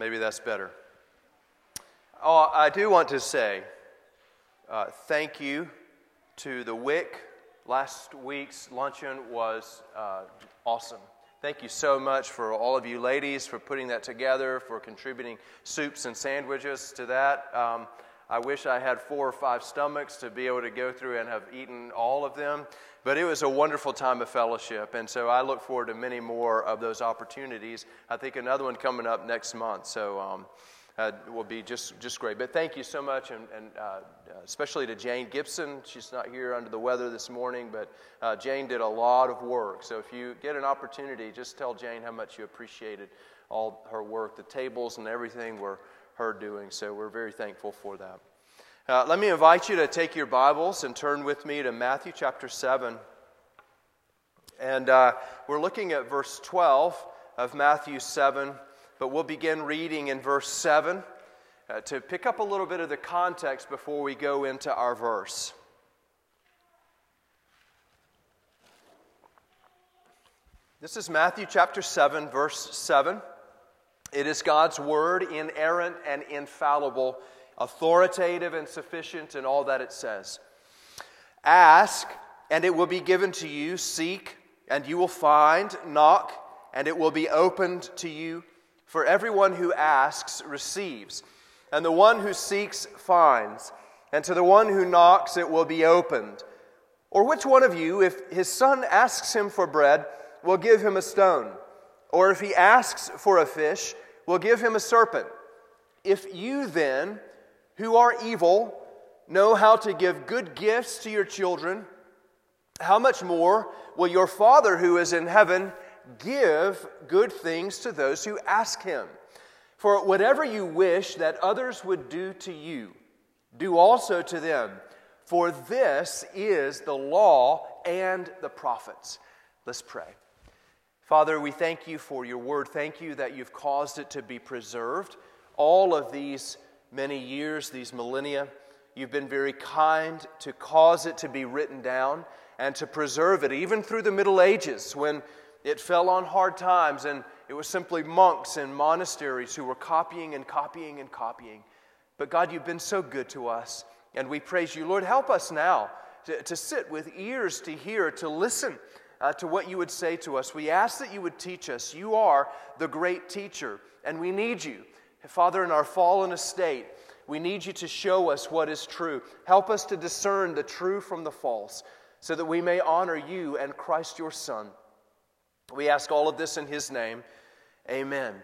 Maybe that's better. Oh, I do want to say uh, thank you to the WIC. Last week's luncheon was uh, awesome. Thank you so much for all of you ladies for putting that together, for contributing soups and sandwiches to that. Um, I wish I had four or five stomachs to be able to go through and have eaten all of them. But it was a wonderful time of fellowship. And so I look forward to many more of those opportunities. I think another one coming up next month. So um, will be just, just great. But thank you so much, and, and uh, especially to Jane Gibson. She's not here under the weather this morning, but uh, Jane did a lot of work. So if you get an opportunity, just tell Jane how much you appreciated all her work. The tables and everything were her doing. So we're very thankful for that. Uh, let me invite you to take your Bibles and turn with me to Matthew chapter 7. And uh, we're looking at verse 12 of Matthew 7, but we'll begin reading in verse 7 uh, to pick up a little bit of the context before we go into our verse. This is Matthew chapter 7, verse 7. It is God's word, inerrant and infallible, authoritative and sufficient in all that it says. Ask, and it will be given to you. Seek, and you will find. Knock, and it will be opened to you. For everyone who asks receives, and the one who seeks finds, and to the one who knocks it will be opened. Or which one of you, if his son asks him for bread, will give him a stone? Or if he asks for a fish, will give him a serpent. If you then, who are evil, know how to give good gifts to your children, how much more will your Father who is in heaven give good things to those who ask him? For whatever you wish that others would do to you, do also to them. For this is the law and the prophets. Let's pray. Father, we thank you for your word. Thank you that you've caused it to be preserved. All of these many years, these millennia, you've been very kind to cause it to be written down and to preserve it, even through the Middle Ages when it fell on hard times and it was simply monks and monasteries who were copying and copying and copying. But God, you've been so good to us, and we praise you. Lord, help us now to, to sit with ears to hear, to listen uh, to what you would say to us. We ask that you would teach us. You are the great teacher, and we need you. Father, in our fallen estate, we need you to show us what is true. Help us to discern the true from the false, so that we may honor you and Christ your Son. We ask all of this in his name. Amen.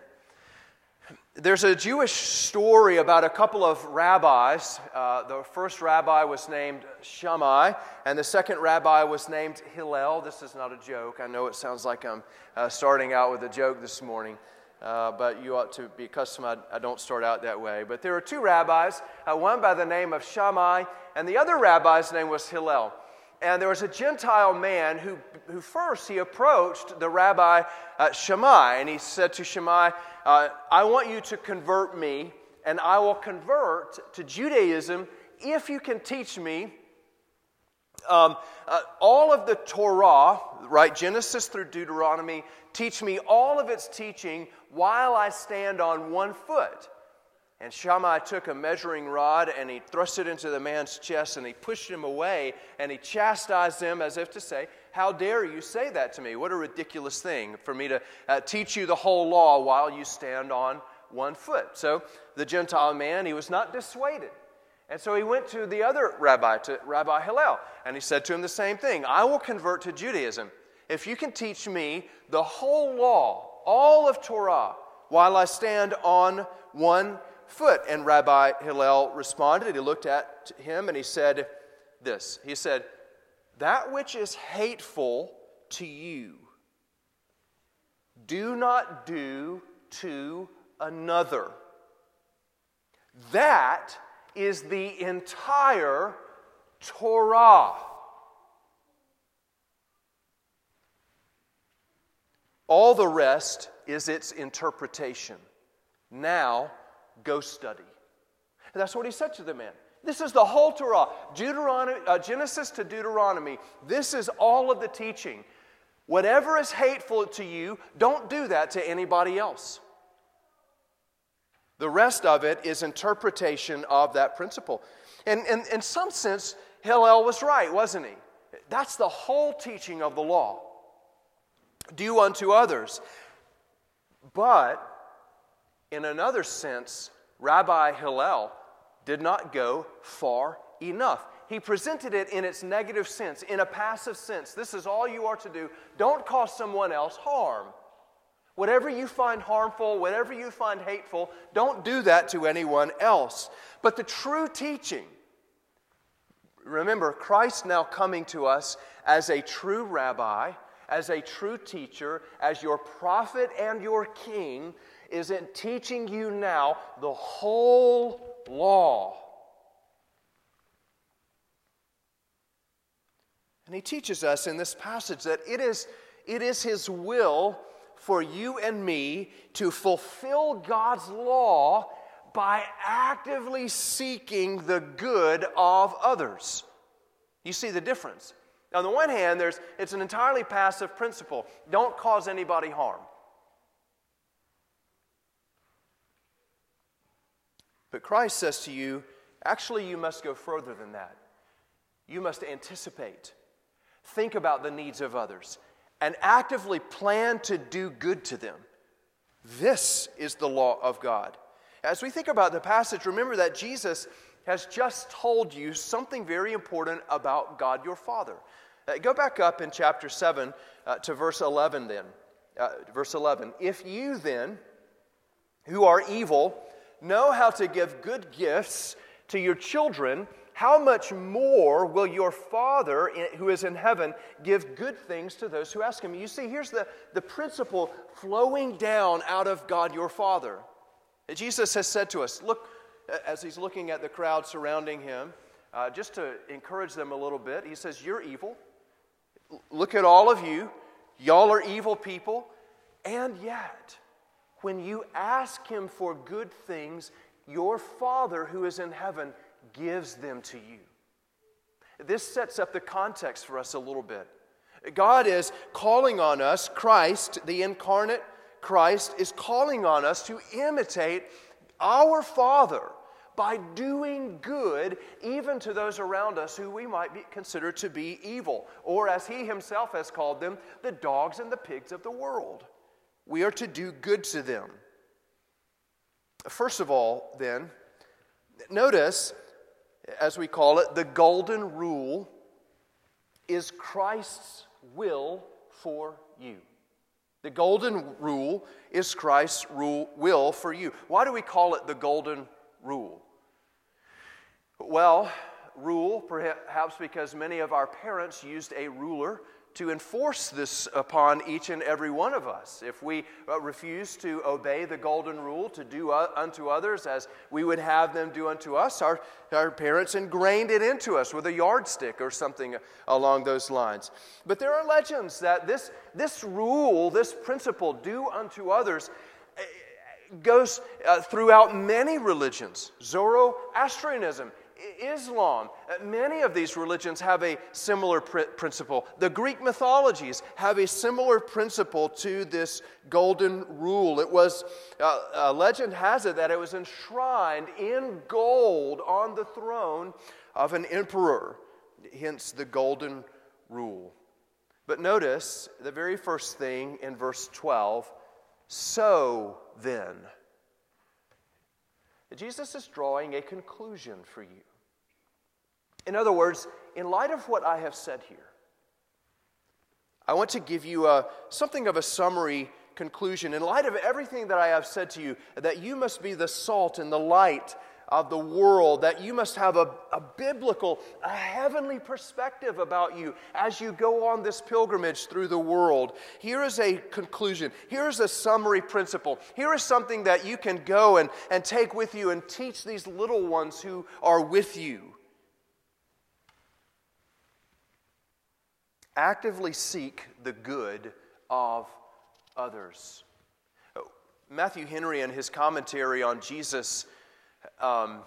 There's a Jewish story about a couple of rabbis. Uh, the first rabbi was named Shammai, and the second rabbi was named Hillel. This is not a joke. I know it sounds like I'm uh, starting out with a joke this morning, uh, but you ought to be accustomed. I, I, don't start out that way. But there were two rabbis, uh, one by the name of Shammai, and the other rabbi's name was Hillel. And there was a Gentile man who, who first he approached the rabbi uh, Shammai, and he said to Shammai, uh, I want you to convert me, and I will convert to Judaism if you can teach me um, uh, all of the Torah, right, Genesis through Deuteronomy, teach me all of its teaching while I stand on one foot. And Shammai took a measuring rod and he thrust it into the man's chest and he pushed him away and he chastised him as if to say, How dare you say that to me? What a ridiculous thing for me to uh, teach you the whole law while you stand on one foot. So the Gentile man, he was not dissuaded. And so he went to the other rabbi, to Rabbi Hillel, and he said to him the same thing I will convert to Judaism if you can teach me the whole law, all of Torah, while I stand on one foot. And Rabbi Hillel responded. He looked at him and he said this He said, That which is hateful to you, do not do to another. That is the entire Torah. All the rest is its interpretation. Now, Go study. And that's what he said to the man. This is the whole Torah, Deuteronomy, uh, Genesis to Deuteronomy. This is all of the teaching. Whatever is hateful to you, don't do that to anybody else. The rest of it is interpretation of that principle. And, and in some sense, Hillel was right, wasn't he? That's the whole teaching of the law. Do unto others. But in another sense, Rabbi Hillel did not go far enough. He presented it in its negative sense, in a passive sense. This is all you are to do. Don't cause someone else harm. Whatever you find harmful, whatever you find hateful, don't do that to anyone else. But the true teaching, remember, Christ now coming to us as a true rabbi, as a true teacher, as your prophet and your king, is in teaching you now the whole law. And he teaches us in this passage that it is, it is his will for you and me to fulfill God's law by actively seeking the good of others. You see the difference. On the one hand, there's, it's an entirely passive principle don't cause anybody harm. But Christ says to you, actually, you must go further than that. You must anticipate, think about the needs of others, and actively plan to do good to them. This is the law of God. As we think about the passage, remember that Jesus has just told you something very important about God your Father. Uh, go back up in chapter 7 uh, to verse 11 then. Uh, verse 11. If you then, who are evil, know how to give good gifts to your children, how much more will your Father who is in heaven give good things to those who ask him? You see, here's the, the principle flowing down out of God your Father. Jesus has said to us, look, as he's looking at the crowd surrounding him, uh, just to encourage them a little bit, he says, You're evil. Look at all of you. Y'all are evil people. And yet, when you ask him for good things, your Father who is in heaven gives them to you. This sets up the context for us a little bit. God is calling on us, Christ, the incarnate Christ, is calling on us to imitate our Father by doing good even to those around us who we might be to be evil, or as he himself has called them, the dogs and the pigs of the world. We are to do good to them. First of all, then, notice as we call it, the golden rule is Christ's will for you. The golden rule is Christ's rule, will for you. Why do we call it the golden rule? Well, rule, perhaps because many of our parents used a ruler to enforce this upon each and every one of us. If we uh, refuse to obey the golden rule to do unto others as we would have them do unto us, our, our parents ingrained it into us with a yardstick or something along those lines. But there are legends that this, this rule, this principle, do unto others, eh, goes uh, throughout many religions. Zoroastrianism Islam, uh, many of these religions have a similar pr- principle. The Greek mythologies have a similar principle to this golden rule. It was, uh, uh, legend has it that it was enshrined in gold on the throne of an emperor, hence the golden rule. But notice the very first thing in verse 12 so then. Jesus is drawing a conclusion for you. In other words, in light of what I have said here, I want to give you a, something of a summary conclusion. In light of everything that I have said to you, that you must be the salt and the light of the world, that you must have a, a, biblical, a heavenly perspective about you as you go on this pilgrimage through the world. Here is a conclusion. Here is a summary principle. Here is something that you can go and, and take with you and teach these little ones who are with you. Actively seek the good of others. Matthew Henry, in his commentary on Jesus' um,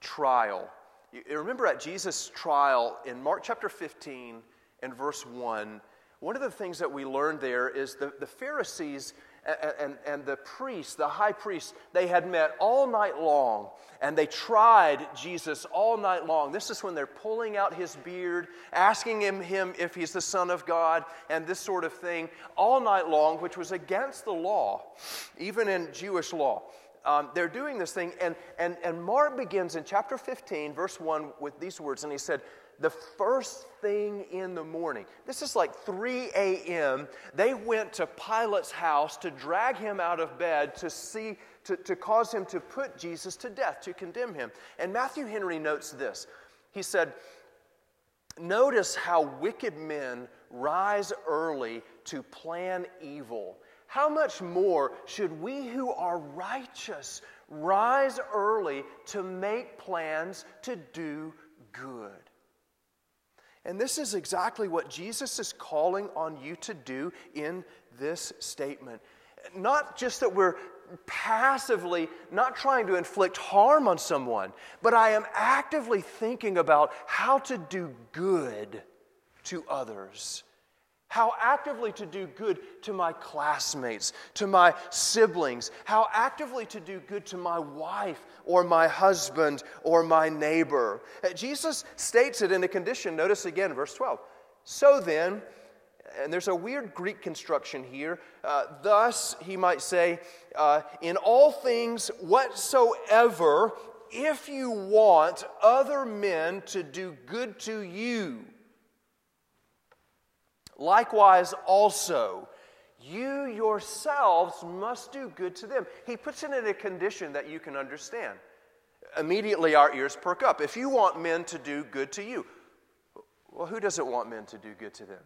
trial, you remember at Jesus' trial in Mark chapter 15 and verse 1, one of the things that we learned there is the, the Pharisees and, and, and the priests, the high priest, they had met all night long and they tried Jesus all night long. This is when they're pulling out his beard, asking him, him if he's the Son of God, and this sort of thing all night long, which was against the law, even in Jewish law. Um, they're doing this thing, and, and, and Mark begins in chapter 15, verse 1, with these words, and he said, the first thing in the morning. This is like 3 a.m. They went to Pilate's house to drag him out of bed to see, to, to cause him to put Jesus to death, to condemn him. And Matthew Henry notes this. He said, Notice how wicked men rise early to plan evil. How much more should we who are righteous rise early to make plans to do good? And this is exactly what Jesus is calling on you to do in this statement. Not just that we're passively not trying to inflict harm on someone, but I am actively thinking about how to do good to others how actively to do good to my classmates, to my siblings, how actively to do good to my wife or my husband or my neighbor. Uh, Jesus states it in a condition. Notice again, verse 12. So then, and there's a weird Greek construction here. Uh, thus, he might say, uh, in all things whatsoever, if you want other men to do good to you, Likewise, also, you yourselves must do good to them. He puts it in a condition that you can understand. Immediately, our ears perk up. If you want men to do good to you, well, who doesn't want men to do good to them?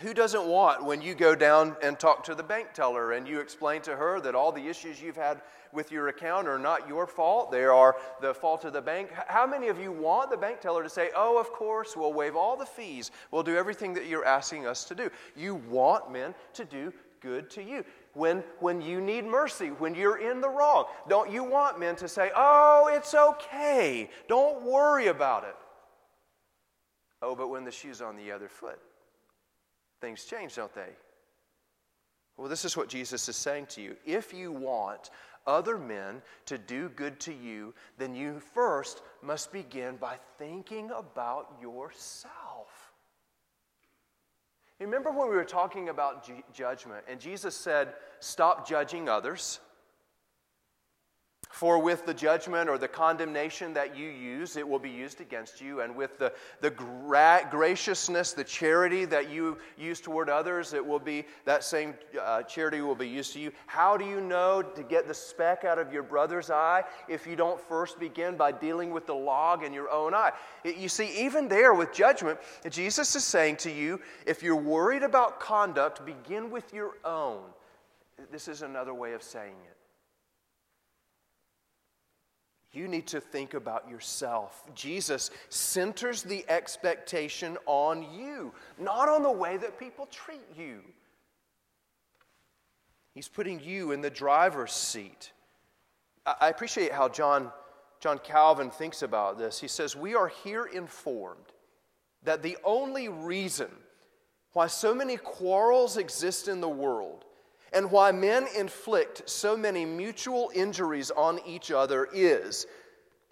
Who doesn't want when you go down and talk to the bank teller and you explain to her that all the issues you've had with your account are not your fault, they are the fault of the bank? How many of you want the bank teller to say, Oh, of course, we'll waive all the fees, we'll do everything that you're asking us to do? You want men to do good to you. When, when you need mercy, when you're in the wrong, don't you want men to say, Oh, it's okay, don't worry about it? Oh, but when the shoe's on the other foot, things change, don't they? Well, this is what Jesus is saying to you. If you want other men to do good to you, then you first must begin by thinking about yourself. Remember when we were talking about judgment, and Jesus said, Stop judging others for with the judgment or the condemnation that you use, it will be used against you. And with the, the gra- graciousness, the charity that you use toward others, it will be that same uh, charity will be used to you. How do you know to get the speck out of your brother's eye if you don't first begin by dealing with the log in your own eye? You see, even there with judgment, Jesus is saying to you if you're worried about conduct, begin with your own. This is another way of saying it. You need to think about yourself. Jesus centers the expectation on you, not on the way that people treat you. He's putting you in the driver's seat. I appreciate how John, John Calvin thinks about this. He says, We are here informed that the only reason why so many quarrels exist in the world and why men inflict so many mutual injuries on each other is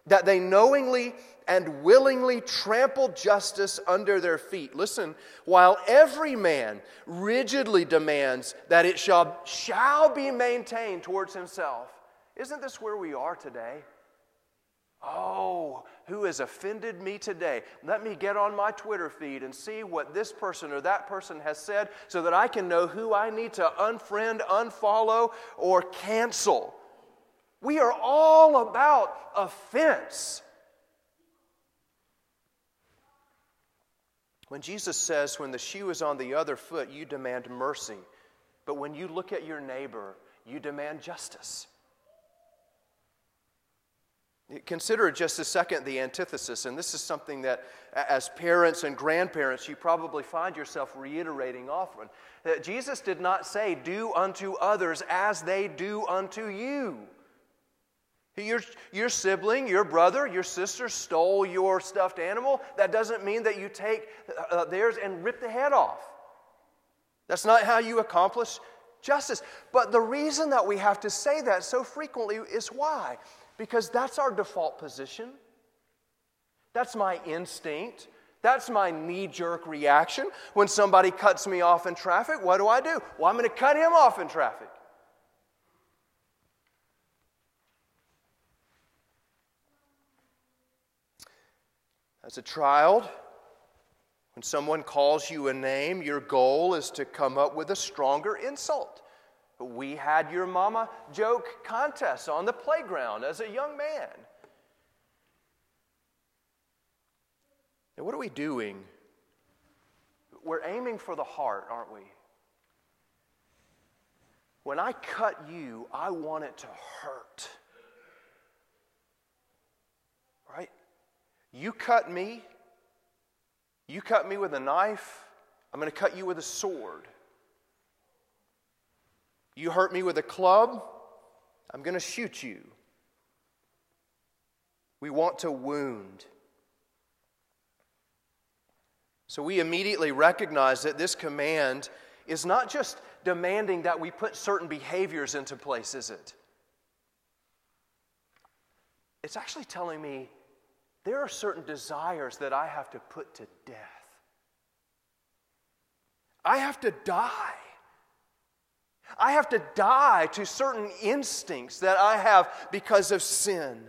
that they knowingly and willingly trample justice under their feet. Listen, while every man rigidly demands that it shall, shall be maintained towards himself. Isn't this where we are today? Oh, who has offended me today? Let me get on my Twitter feed and see what this person or that person has said so that I can know who I need to unfriend, unfollow, or cancel. We are all about offense. When Jesus says, when the shoe is on the other foot, you demand mercy. But when you look at your neighbor, you demand justice. Consider just a second the antithesis, and this is something that, as parents and grandparents, you probably find yourself reiterating often. That Jesus did not say, Do unto others as they do unto you. Your, your sibling, your brother, your sister stole your stuffed animal. That doesn't mean that you take uh, theirs and rip the head off. That's not how you accomplish justice. But the reason that we have to say that so frequently is why? Because that's our default position. That's my instinct. That's my knee jerk reaction. When somebody cuts me off in traffic, what do I do? Well, I'm going to cut him off in traffic. As a child, when someone calls you a name, your goal is to come up with a stronger insult. We had your mama joke contest on the playground as a young man. And what are we doing? We're aiming for the heart, aren't we? When I cut you, I want it to hurt. Right? You cut me, you cut me with a knife, I'm going to cut you with a sword. You hurt me with a club, I'm going to shoot you. We want to wound. So we immediately recognize that this command is not just demanding that we put certain behaviors into place, is it? It's actually telling me there are certain desires that I have to put to death. I have to die. I have to die to certain instincts that I have because of sin.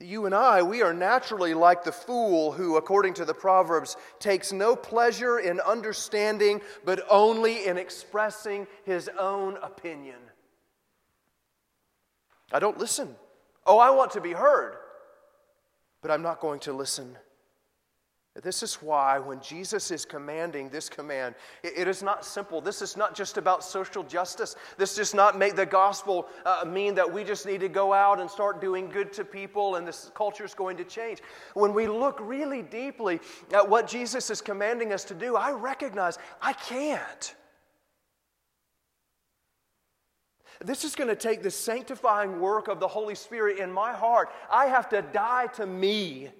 You and I, we are naturally like the fool who, according to the Proverbs, takes no pleasure in understanding, but only in expressing his own opinion. I don't listen. Oh, I want to be heard, but I'm not going to listen. This is why, when Jesus is commanding this command, it is not simple. This is not just about social justice. This does not make the gospel uh, mean that we just need to go out and start doing good to people and this culture is going to change. When we look really deeply at what Jesus is commanding us to do, I recognize I can't. This is going to take the sanctifying work of the Holy Spirit in my heart. I have to die to me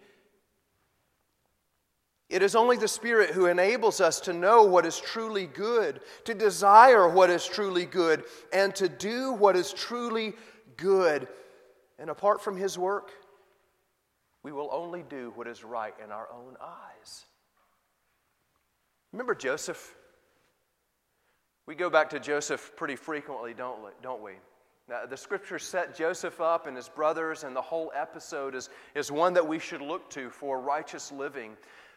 it is only the Spirit who enables us to know what is truly good, to desire what is truly good, and to do what is truly good. And apart from His work, we will only do what is right in our own eyes. Remember Joseph? We go back to Joseph pretty frequently, don't we? Don't we? Now, the scripture set Joseph up and his brothers, and the whole episode is, is one that we should look to for righteous living.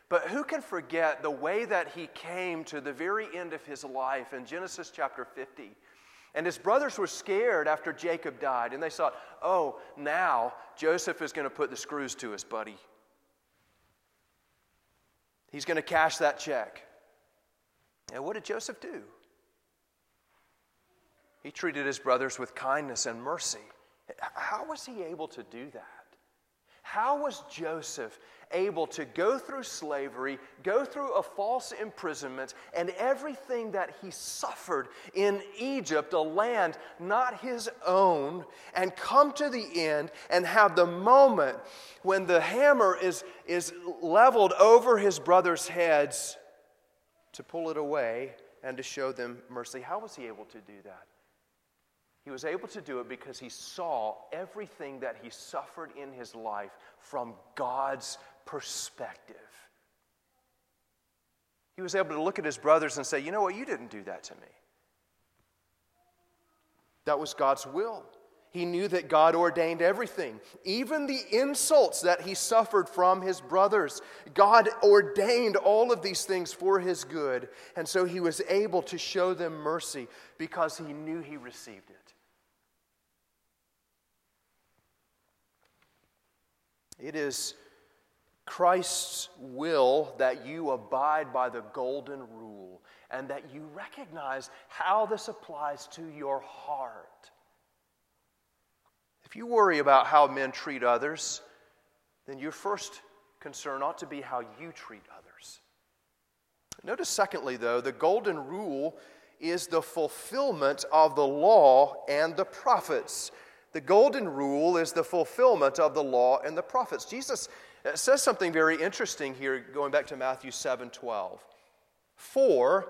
But who can forget the way that he came to the very end of his life in Genesis chapter 50? And his brothers were scared after Jacob died, and they thought, oh, now Joseph is going to put the screws to his buddy. He's going to cash that check. And what did Joseph do? He treated his brothers with kindness and mercy. How was he able to do that? How was Joseph able to go through slavery, go through a false imprisonment, and everything that he suffered in Egypt, a land not his own, and come to the end and have the moment when the hammer is, is leveled over his brothers' heads to pull it away and to show them mercy? How was he able to do that? He was able to do it because he saw everything that he suffered in his life from God's perspective. He was able to look at his brothers and say, You know what? You didn't do that to me. That was God's will. He knew that God ordained everything, even the insults that he suffered from his brothers. God ordained all of these things for his good. And so he was able to show them mercy because he knew he received it. It is Christ's will that you abide by the golden rule and that you recognize how this applies to your heart. If you worry about how men treat others, then your first concern ought to be how you treat others. Notice, secondly, though, the golden rule is the fulfillment of the law and the prophets. The golden rule is the fulfillment of the law and the prophets. Jesus says something very interesting here, going back to Matthew 7 12. For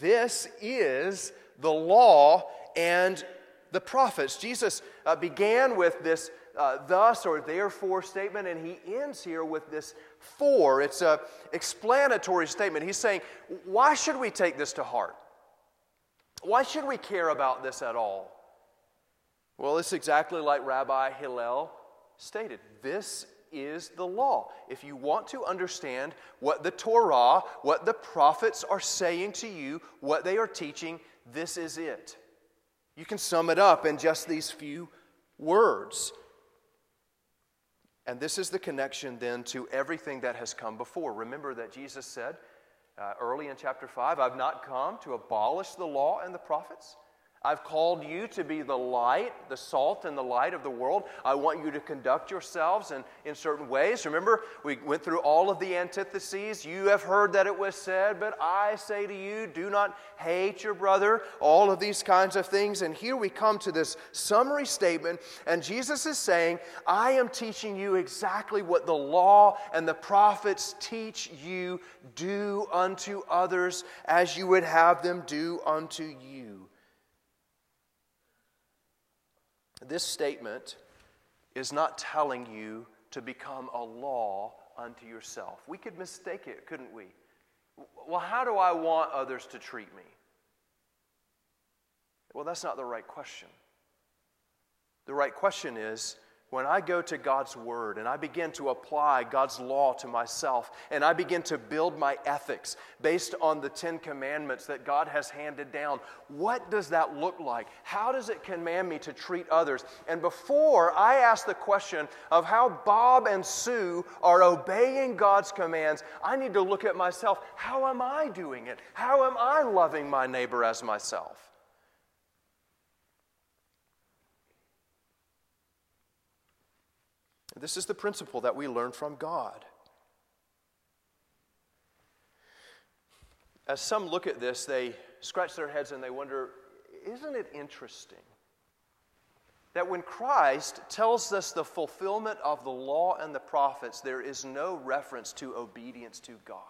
this is the law and the prophets. Jesus uh, began with this uh, thus or therefore statement, and he ends here with this for. It's a explanatory statement. He's saying, why should we take this to heart? Why should we care about this at all? Well, it's exactly like Rabbi Hillel stated. This is the law. If you want to understand what the Torah, what the prophets are saying to you, what they are teaching, this is it. You can sum it up in just these few words. And this is the connection then to everything that has come before. Remember that Jesus said uh, early in chapter 5 I've not come to abolish the law and the prophets, I've called you to be the light, the salt and the light of the world. I want you to conduct yourselves in, in certain ways. Remember, we went through all of the antitheses. You have heard that it was said, but I say to you, do not hate your brother. All of these kinds of things. And here we come to this summary statement, and Jesus is saying, I am teaching you exactly what the law and the prophets teach you do unto others as you would have them do unto you. This statement is not telling you to become a law unto yourself. We could mistake it, couldn't we? Well, how do I want others to treat me? Well, that's not the right question. The right question is when I go to God's Word and I begin to apply God's law to myself and I begin to build my ethics based on the Ten Commandments that God has handed down, what does that look like? How does it command me to treat others? And before I ask the question of how Bob and Sue are obeying God's commands, I need to look at myself. How am I doing it? How am I loving my neighbor as myself? This is the principle that we learn from God. As some look at this, they scratch their heads and they wonder isn't it interesting that when Christ tells us the fulfillment of the law and the prophets, there is no reference to obedience to God?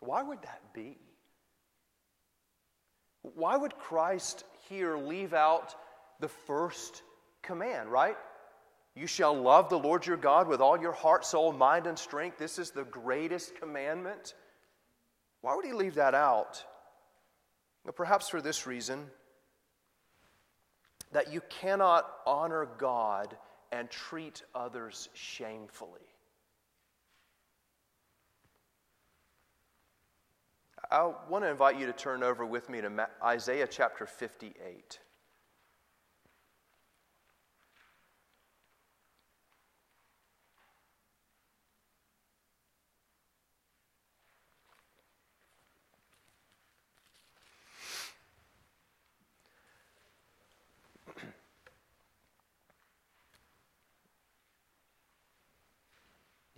Why would that be? Why would Christ here leave out the first command, right? You shall love the Lord your God with all your heart, soul, mind, and strength. This is the greatest commandment. Why would he leave that out? Well, perhaps for this reason that you cannot honor God and treat others shamefully. I want to invite you to turn over with me to Isaiah chapter 58.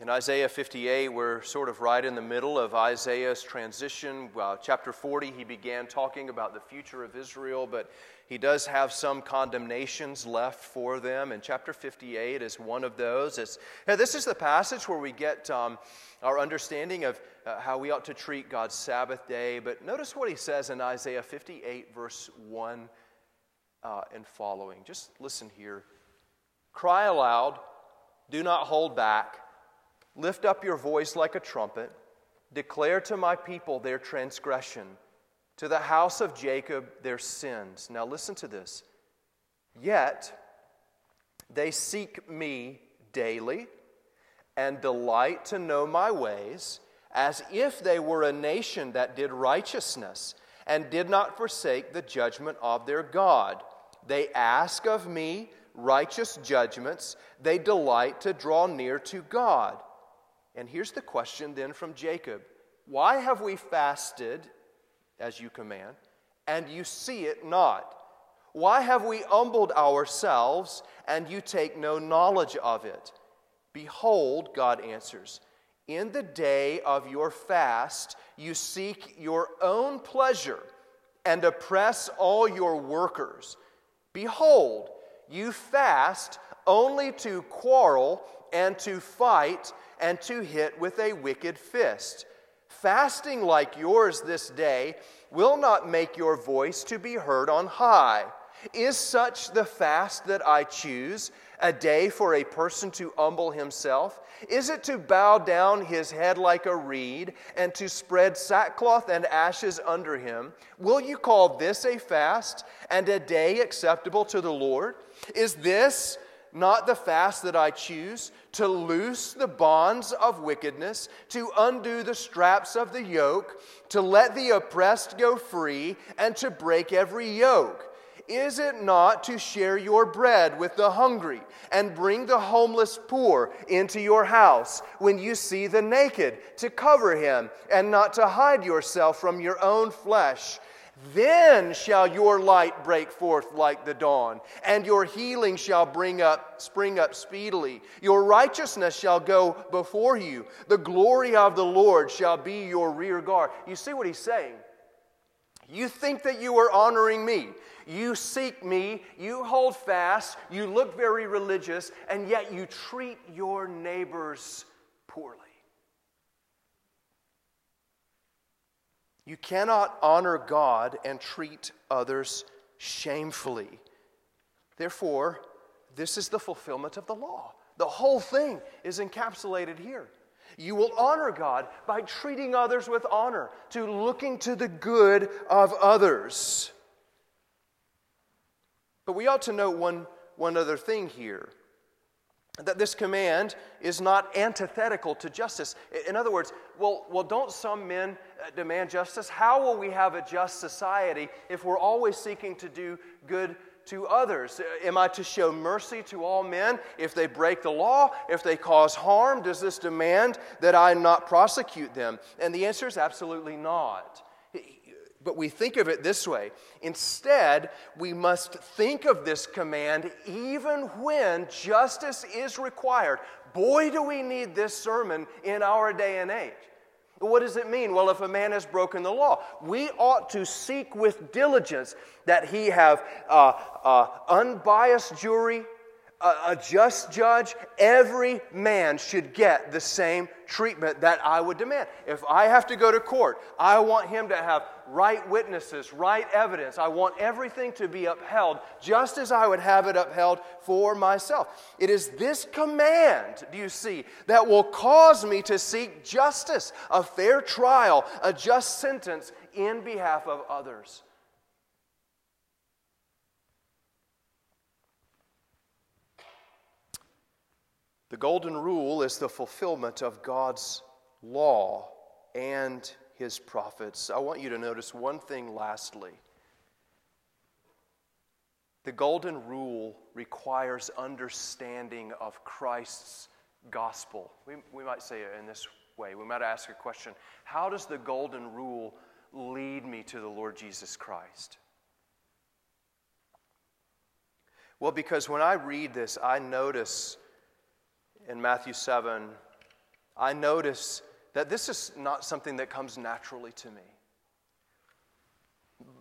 In Isaiah 58, we're sort of right in the middle of Isaiah's transition. Uh, chapter 40, he began talking about the future of Israel, but he does have some condemnations left for them. And chapter 58 is one of those. It's, now, this is the passage where we get um, our understanding of uh, how we ought to treat God's Sabbath day. But notice what he says in Isaiah 58, verse 1 uh, and following. Just listen here. Cry aloud, do not hold back. Lift up your voice like a trumpet. Declare to my people their transgression, to the house of Jacob their sins. Now listen to this. Yet they seek me daily and delight to know my ways, as if they were a nation that did righteousness and did not forsake the judgment of their God. They ask of me righteous judgments, they delight to draw near to God. And here's the question then from Jacob Why have we fasted as you command, and you see it not? Why have we humbled ourselves, and you take no knowledge of it? Behold, God answers, in the day of your fast, you seek your own pleasure and oppress all your workers. Behold, you fast only to quarrel and to fight and to hit with a wicked fist. Fasting like yours this day will not make your voice to be heard on high. Is such the fast that I choose, a day for a person to humble himself? Is it to bow down his head like a reed and to spread sackcloth and ashes under him? Will you call this a fast and a day acceptable to the Lord? Is this not the fast that I choose, to loose the bonds of wickedness, to undo the straps of the yoke, to let the oppressed go free, and to break every yoke? Is it not to share your bread with the hungry and bring the homeless poor into your house when you see the naked, to cover him and not to hide yourself from your own flesh? Then shall your light break forth like the dawn, and your healing shall bring up, spring up speedily. Your righteousness shall go before you. The glory of the Lord shall be your rear guard. You see what he's saying? You think that you are honoring me. You seek me, you hold fast, you look very religious, and yet you treat your neighbors poorly. You cannot honor God and treat others shamefully. Therefore, this is the fulfillment of the law. The whole thing is encapsulated here. You will honor God by treating others with honor, to looking to the good of others. But we ought to note one, one other thing here that this command is not antithetical to justice. In other words, well, well, don't some men uh, demand justice? How will we have a just society if we're always seeking to do good to others? Uh, am I to show mercy to all men if they break the law, if they cause harm? Does this demand that I not prosecute them? And the answer is absolutely not. But we think of it this way. Instead, we must think of this command even when justice is required. Boy, do we need this sermon in our day and age. What does it mean? Well, if a man has broken the law, we ought to seek with diligence that he have uh, uh, unbiased jury, a, just judge, every man should get the same treatment that I would demand. If I have to go to court, I want him to have right witnesses, right evidence. I want everything to be upheld just as I would have it upheld for myself. It is this command, do you see, that will cause me to seek justice, a fair trial, a just sentence in behalf of others. The Golden Rule is the fulfillment of God's law and his prophets. I want you to notice one thing lastly. The Golden Rule requires understanding of Christ's gospel. We, we might say it in this way. We might ask a question How does the Golden Rule lead me to the Lord Jesus Christ? Well, because when I read this, I notice in Matthew 7, I notice that this is not something that comes naturally to me.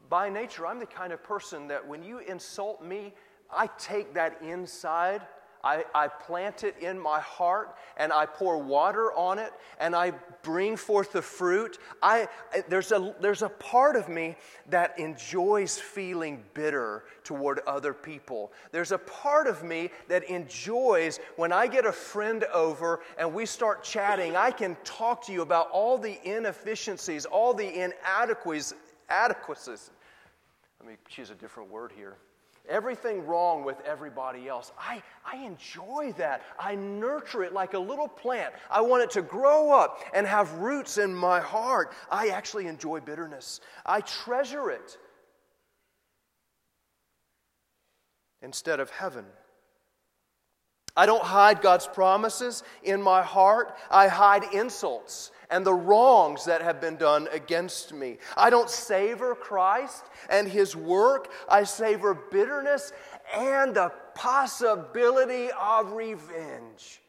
By nature, I'm the kind of person that when you insult me, I take that inside I, I plant it in my heart and I pour water on it and I bring forth the fruit. I, there's, a, there's a part of me that enjoys feeling bitter toward other people. There's a part of me that enjoys when I get a friend over and we start chatting, I can talk to you about all the inefficiencies, all the inadequacies. Adequacies. Let me choose a different word here everything wrong with everybody else. I, I enjoy that. I nurture it like a little plant. I want it to grow up and have roots in my heart. I actually enjoy bitterness, I treasure it instead of heaven. I don't hide God's promises in my heart. I hide insults and the wrongs that have been done against me. I don't savor Christ and his work. I savor bitterness and the possibility of revenge.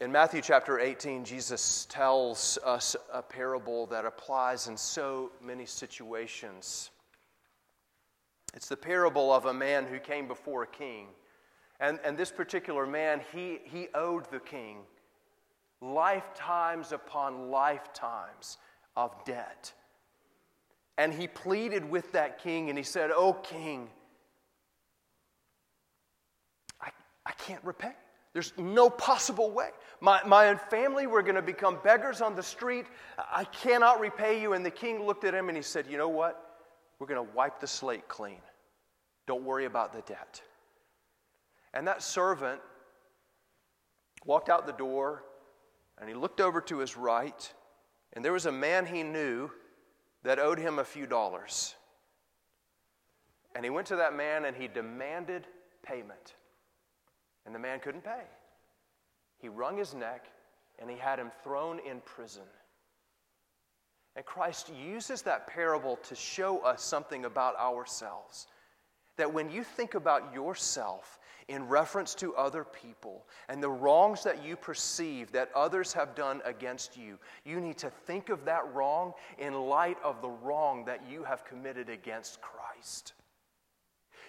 In Matthew chapter 18, Jesus tells us a parable that applies in so many situations. It's the parable of a man who came before a king. And, and this particular man, he, he owed the king lifetimes upon lifetimes of debt. And he pleaded with that king and he said, Oh, king, I, I can't repay. There's no possible way. My, my family were going to become beggars on the street. I cannot repay you. And the king looked at him and he said, You know what? We're going to wipe the slate clean. Don't worry about the debt. And that servant walked out the door and he looked over to his right, and there was a man he knew that owed him a few dollars. And he went to that man and he demanded payment. And the man couldn't pay. He wrung his neck and he had him thrown in prison. And Christ uses that parable to show us something about ourselves. That when you think about yourself in reference to other people and the wrongs that you perceive that others have done against you, you need to think of that wrong in light of the wrong that you have committed against Christ.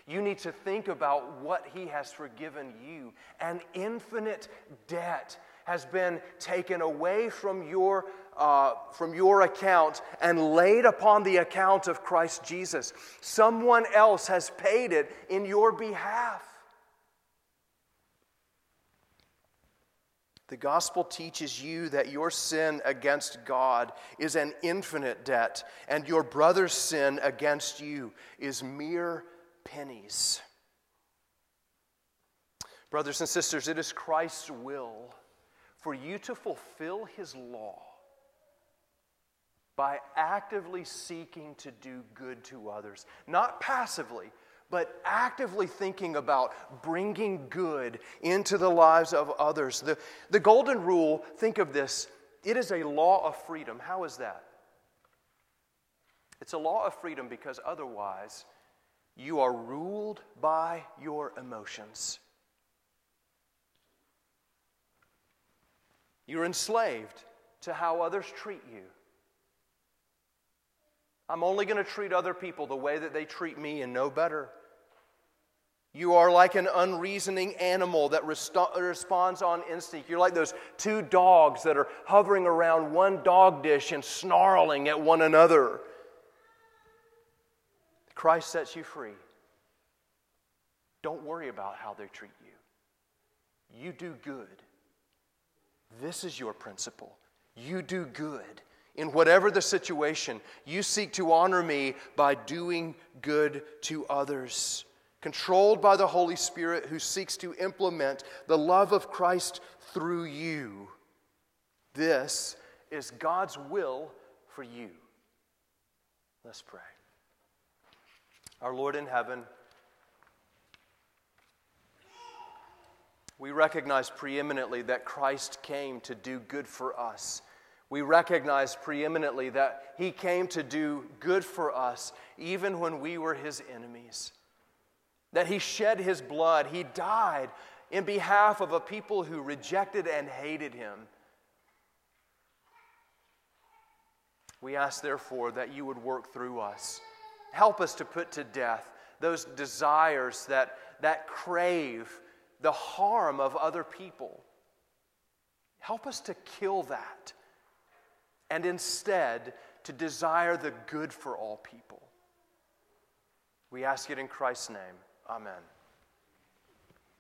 You need to think about what He has forgiven you. An infinite debt has been taken away from your, uh, from your account and laid upon the account of Christ Jesus. Someone else has paid it in your behalf. The gospel teaches you that your sin against God is an infinite debt, and your brother's sin against you is mere pennies. Brothers and sisters, it is Christ's will for you to fulfill his law by actively seeking to do good to others, not passively, but actively thinking about bringing good into the lives of others. The, the golden rule, think of this, it is a law of freedom. How is that? It's a law of freedom because otherwise you are ruled by your emotions. You're enslaved to how others treat you. I'm only going to treat other people the way that they treat me and no better. You are like an unreasoning animal that resto- responds on instinct. You're like those two dogs that are hovering around one dog dish and snarling at one another. Christ sets you free. Don't worry about how they treat you. You do good. This is your principle. You do good. In whatever the situation, you seek to honor me by doing good to others. Controlled by the Holy Spirit who seeks to implement the love of Christ through you. This is God's will for you. Let's pray. Our Lord in heaven, we recognize preeminently that Christ came to do good for us. We recognize preeminently that He came to do good for us even when we were His enemies. That He shed His blood, He died in behalf of a people who rejected and hated Him. We ask, therefore, that you would work through us. Help us to put to death those desires that, that crave the harm of other people. Help us to kill that and instead to desire the good for all people. We ask it in Christ's name. Amen.